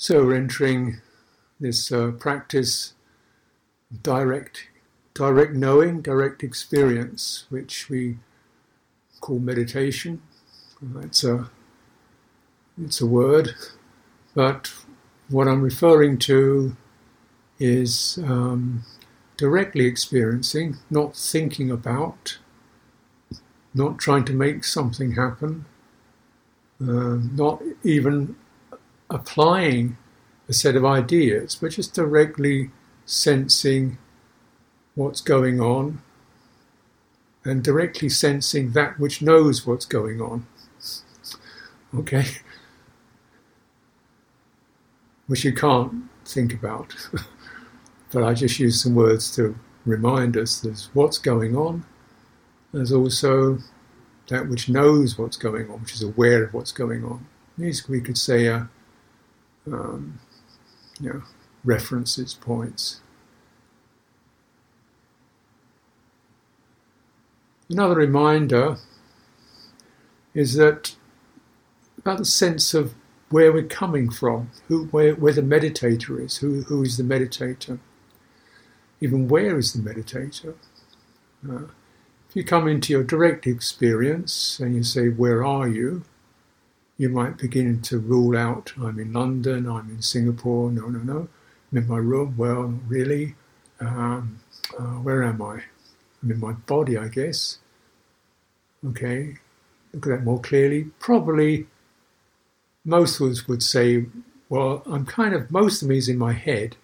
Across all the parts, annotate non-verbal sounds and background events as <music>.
So we're entering this uh, practice direct direct knowing, direct experience, which we call meditation. It's a it's a word, but what I'm referring to is um, directly experiencing, not thinking about, not trying to make something happen, uh, not even applying a set of ideas, but just directly sensing what's going on and directly sensing that which knows what's going on. Okay? Which you can't think about. <laughs> but I just use some words to remind us there's what's going on. There's also that which knows what's going on, which is aware of what's going on. We could say are, um, you know, references, points. Another reminder is that about the sense of where we're coming from, who, where, where the meditator is, who, who is the meditator, even where is the meditator. Uh, if you come into your direct experience and you say, Where are you? You might begin to rule out, I'm in London, I'm in Singapore, no, no, no, I'm in my room, well, really, um, uh, where am I? I'm in my body, I guess. Okay, look at that more clearly. Probably most of us would say, well, I'm kind of, most of me is in my head,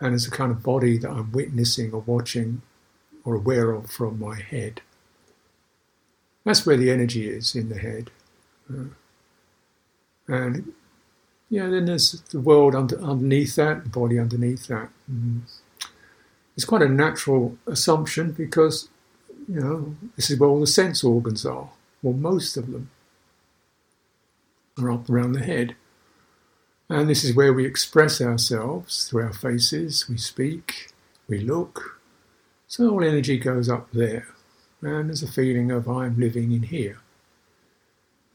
and it's a kind of body that I'm witnessing or watching or aware of from my head. That's where the energy is in the head. And yeah, then there's the world under, underneath that, the body underneath that. Mm. It's quite a natural assumption because, you know, this is where all the sense organs are. Well, most of them are up around the head. And this is where we express ourselves through our faces, we speak, we look. So all energy goes up there. And there's a feeling of I'm living in here.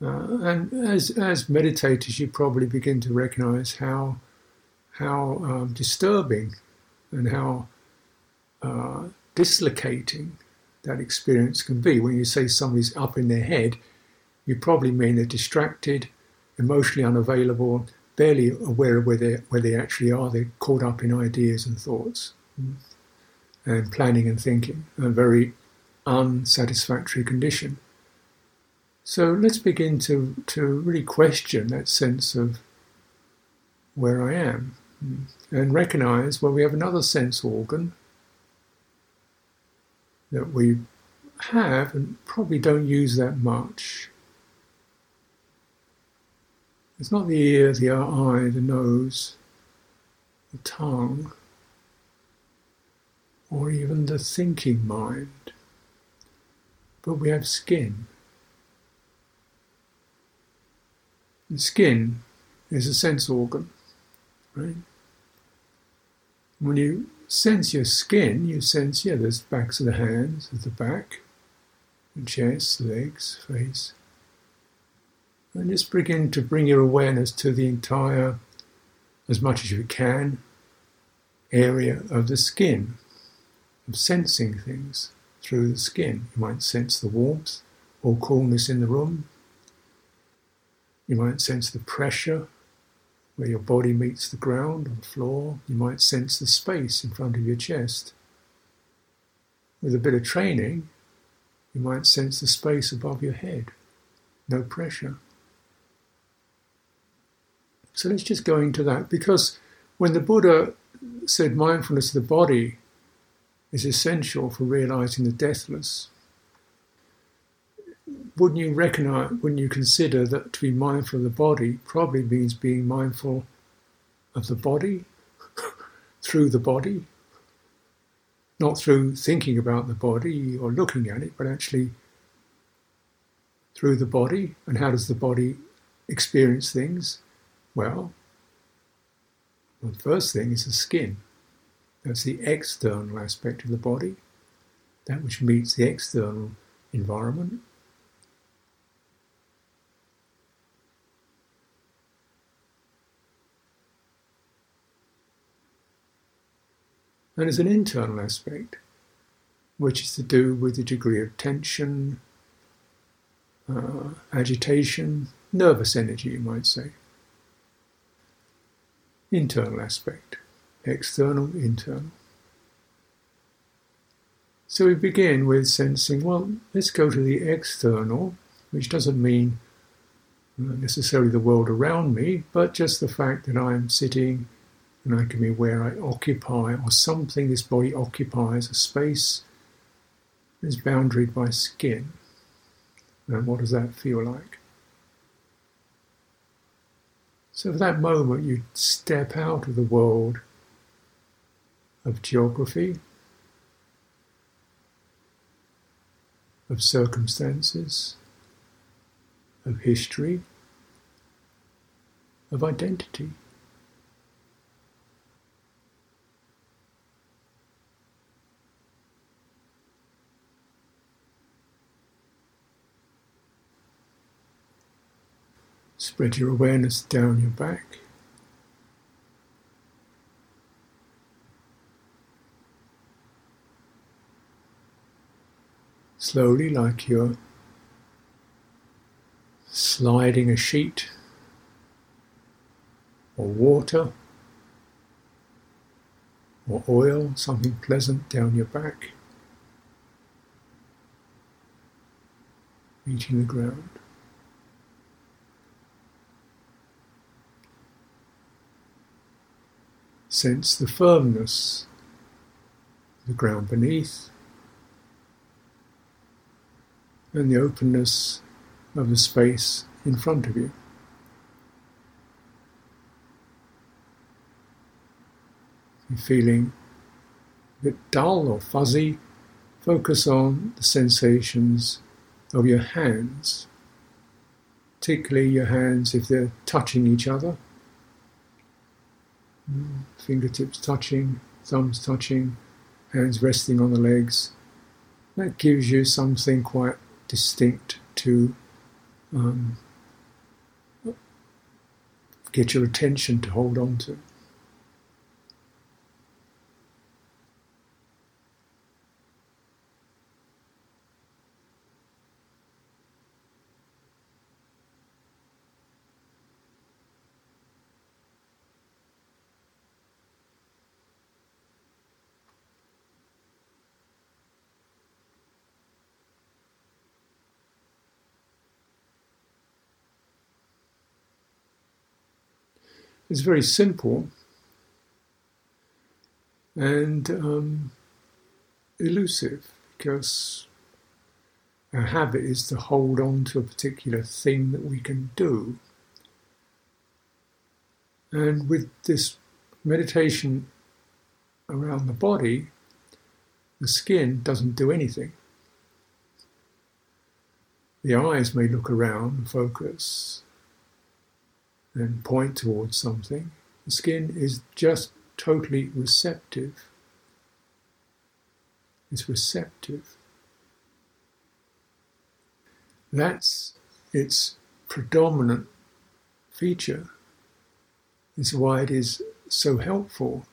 Uh, and as, as meditators, you probably begin to recognize how, how um, disturbing and how uh, dislocating that experience can be. When you say somebody's up in their head, you probably mean they're distracted, emotionally unavailable, barely aware of where they where they actually are. They're caught up in ideas and thoughts, and planning and thinking. A very unsatisfactory condition. So let's begin to to really question that sense of where I am, and recognize well we have another sense organ that we have and probably don't use that much. It's not the ear, the eye, the nose, the tongue, or even the thinking mind, but we have skin. And skin is a sense organ, right? When you sense your skin, you sense, yeah, there's backs of the hands, the back, the chest, legs, face. And just begin to bring your awareness to the entire, as much as you can, area of the skin, of sensing things through the skin. You might sense the warmth or coolness in the room. You might sense the pressure where your body meets the ground or the floor. You might sense the space in front of your chest. With a bit of training, you might sense the space above your head. No pressure. So let's just go into that because when the Buddha said mindfulness of the body is essential for realizing the deathless, wouldn't you recognize, wouldn't you consider that to be mindful of the body probably means being mindful of the body <laughs> through the body? Not through thinking about the body or looking at it, but actually through the body. And how does the body experience things? Well, well the first thing is the skin. That's the external aspect of the body, that which meets the external environment. And there's an internal aspect, which is to do with the degree of tension, uh, agitation, nervous energy, you might say. Internal aspect, external, internal. So we begin with sensing, well, let's go to the external, which doesn't mean necessarily the world around me, but just the fact that I am sitting and I can be where I occupy or something this body occupies, a space is boundaried by skin. And what does that feel like? So, for that moment, you step out of the world of geography, of circumstances, of history, of identity. Spread your awareness down your back. Slowly, like you're sliding a sheet or water or oil, something pleasant down your back, meeting the ground. Sense the firmness of the ground beneath and the openness of the space in front of you. If you're feeling a bit dull or fuzzy, focus on the sensations of your hands, particularly your hands if they're touching each other fingertips touching, thumbs touching, hands resting on the legs. That gives you something quite distinct to um, get your attention to hold on to. It's very simple and um, elusive because our habit is to hold on to a particular thing that we can do. And with this meditation around the body, the skin doesn't do anything. The eyes may look around focus, and point towards something. The skin is just totally receptive. It's receptive. That's its predominant feature. It's why it is so helpful.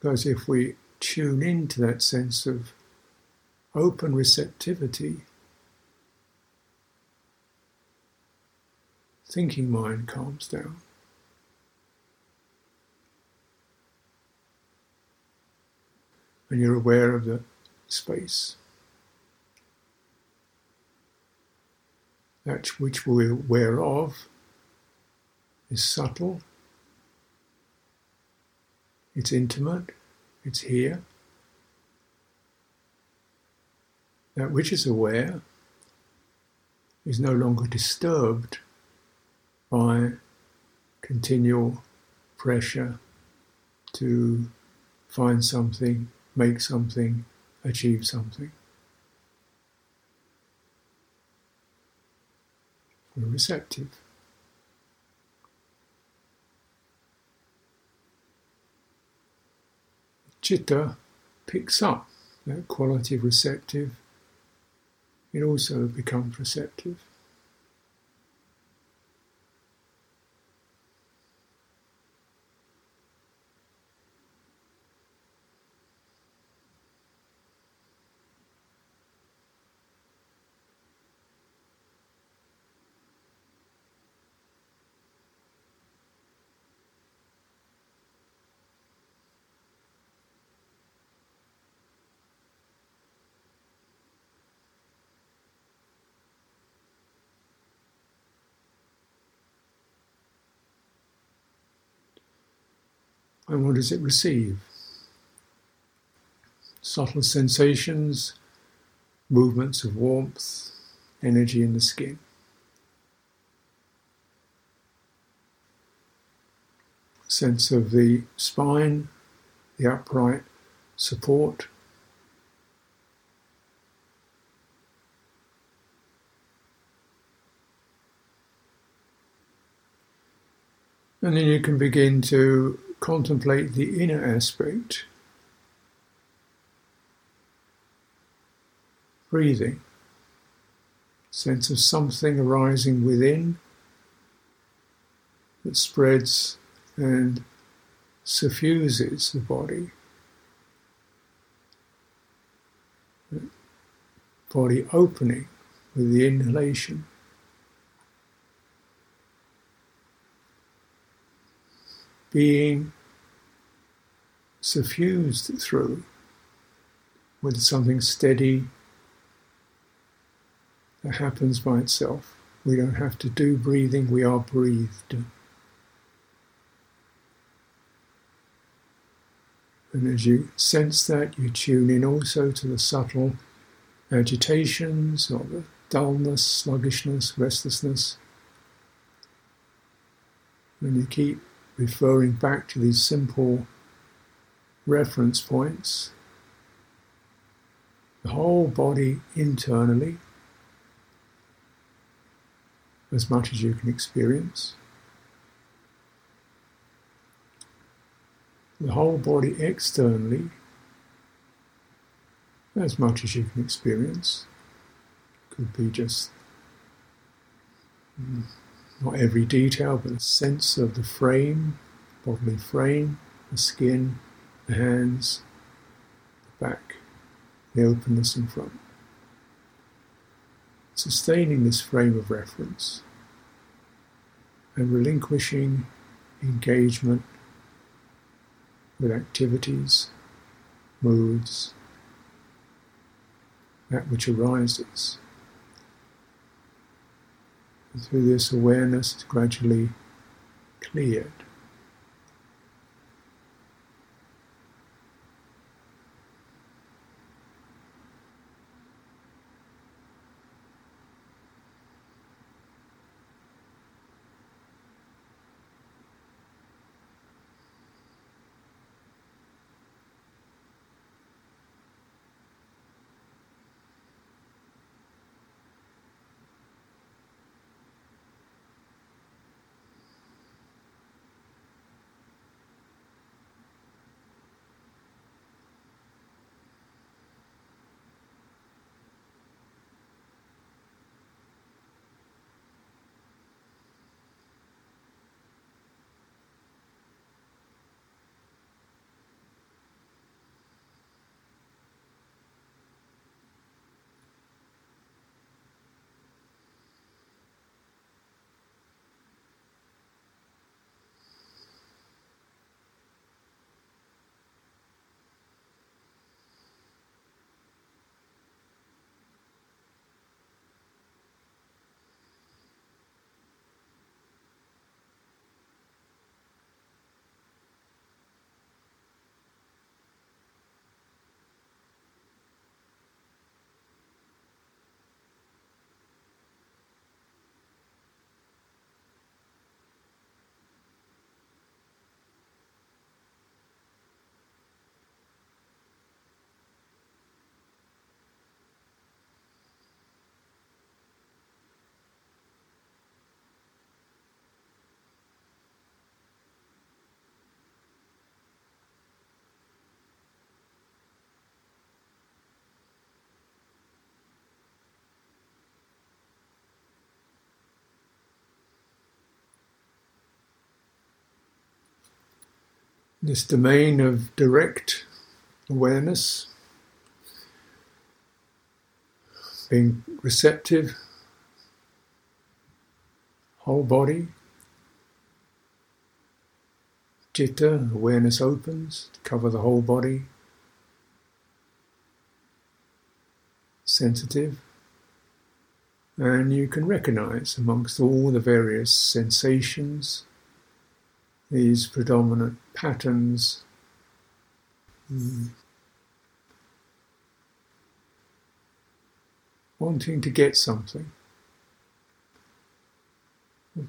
Because if we tune into that sense of open receptivity, thinking mind calms down. And you're aware of the space. That which we're aware of is subtle, it's intimate, it's here. That which is aware is no longer disturbed by continual pressure to find something, make something, achieve something. We're receptive. Chitta picks up that quality of receptive, it also becomes receptive. And what does it receive? Subtle sensations, movements of warmth, energy in the skin. Sense of the spine, the upright support. And then you can begin to contemplate the inner aspect, breathing, sense of something arising within that spreads and suffuses the body. body opening with the inhalation. Being suffused through with something steady that happens by itself. We don't have to do breathing, we are breathed. And as you sense that, you tune in also to the subtle agitations or the dullness, sluggishness, restlessness. And you keep referring back to these simple reference points. The whole body internally, as much as you can experience. The whole body externally, as much as you can experience. Could be just mm, not every detail, but a sense of the frame, bodily frame, the skin, the hands, the back, the openness in front. Sustaining this frame of reference and relinquishing engagement with activities, moods, that which arises. Through this awareness, it's gradually cleared. This domain of direct awareness, being receptive, whole body, citta, awareness opens cover the whole body, sensitive, and you can recognize amongst all the various sensations these predominant patterns. Mm. Wanting to get something,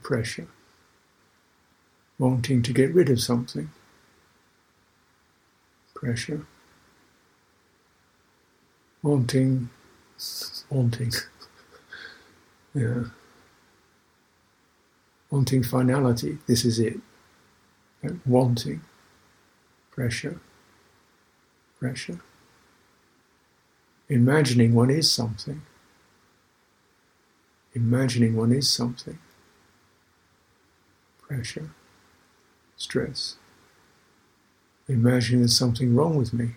pressure. Wanting to get rid of something, pressure. Wanting, wanting, <laughs> yeah. Wanting finality, this is it wanting, pressure, pressure. Imagining one is something. Imagining one is something. Pressure, stress. Imagining there's something wrong with me.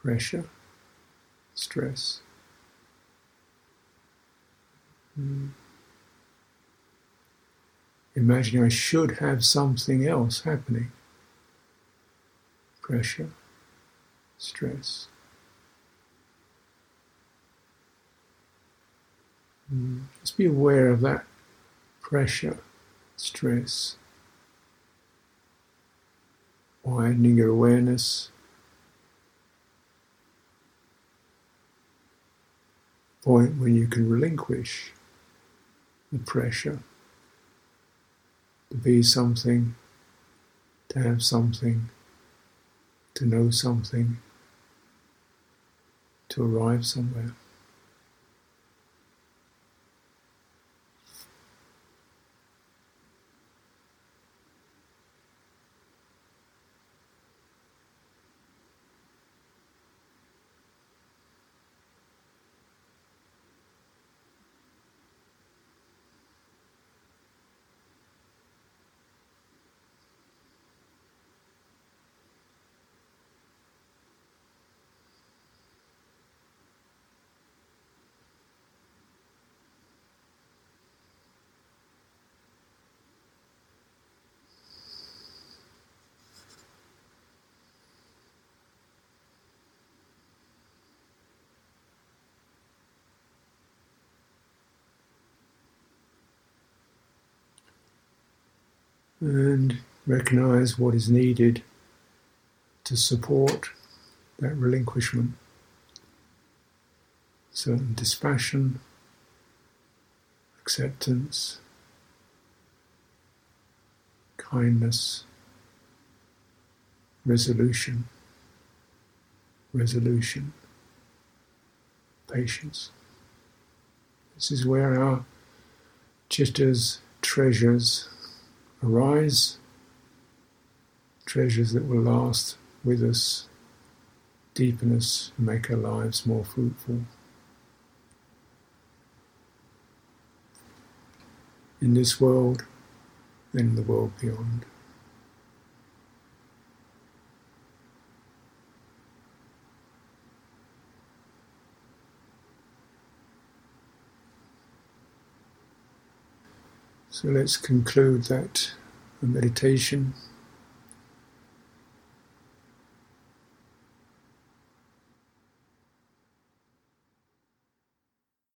Pressure, stress. Mm imagining I should have something else happening. Pressure, stress. Mm. Just be aware of that pressure, stress. Widening your awareness. Point where you can relinquish the pressure to be something, to have something, to know something, to arrive somewhere. And recognize what is needed to support that relinquishment. Certain dispassion, acceptance, kindness, resolution, resolution, patience. This is where our chitta's treasures arise, treasures that will last with us, deepen us, make our lives more fruitful. In this world and in the world beyond. So let's conclude that meditation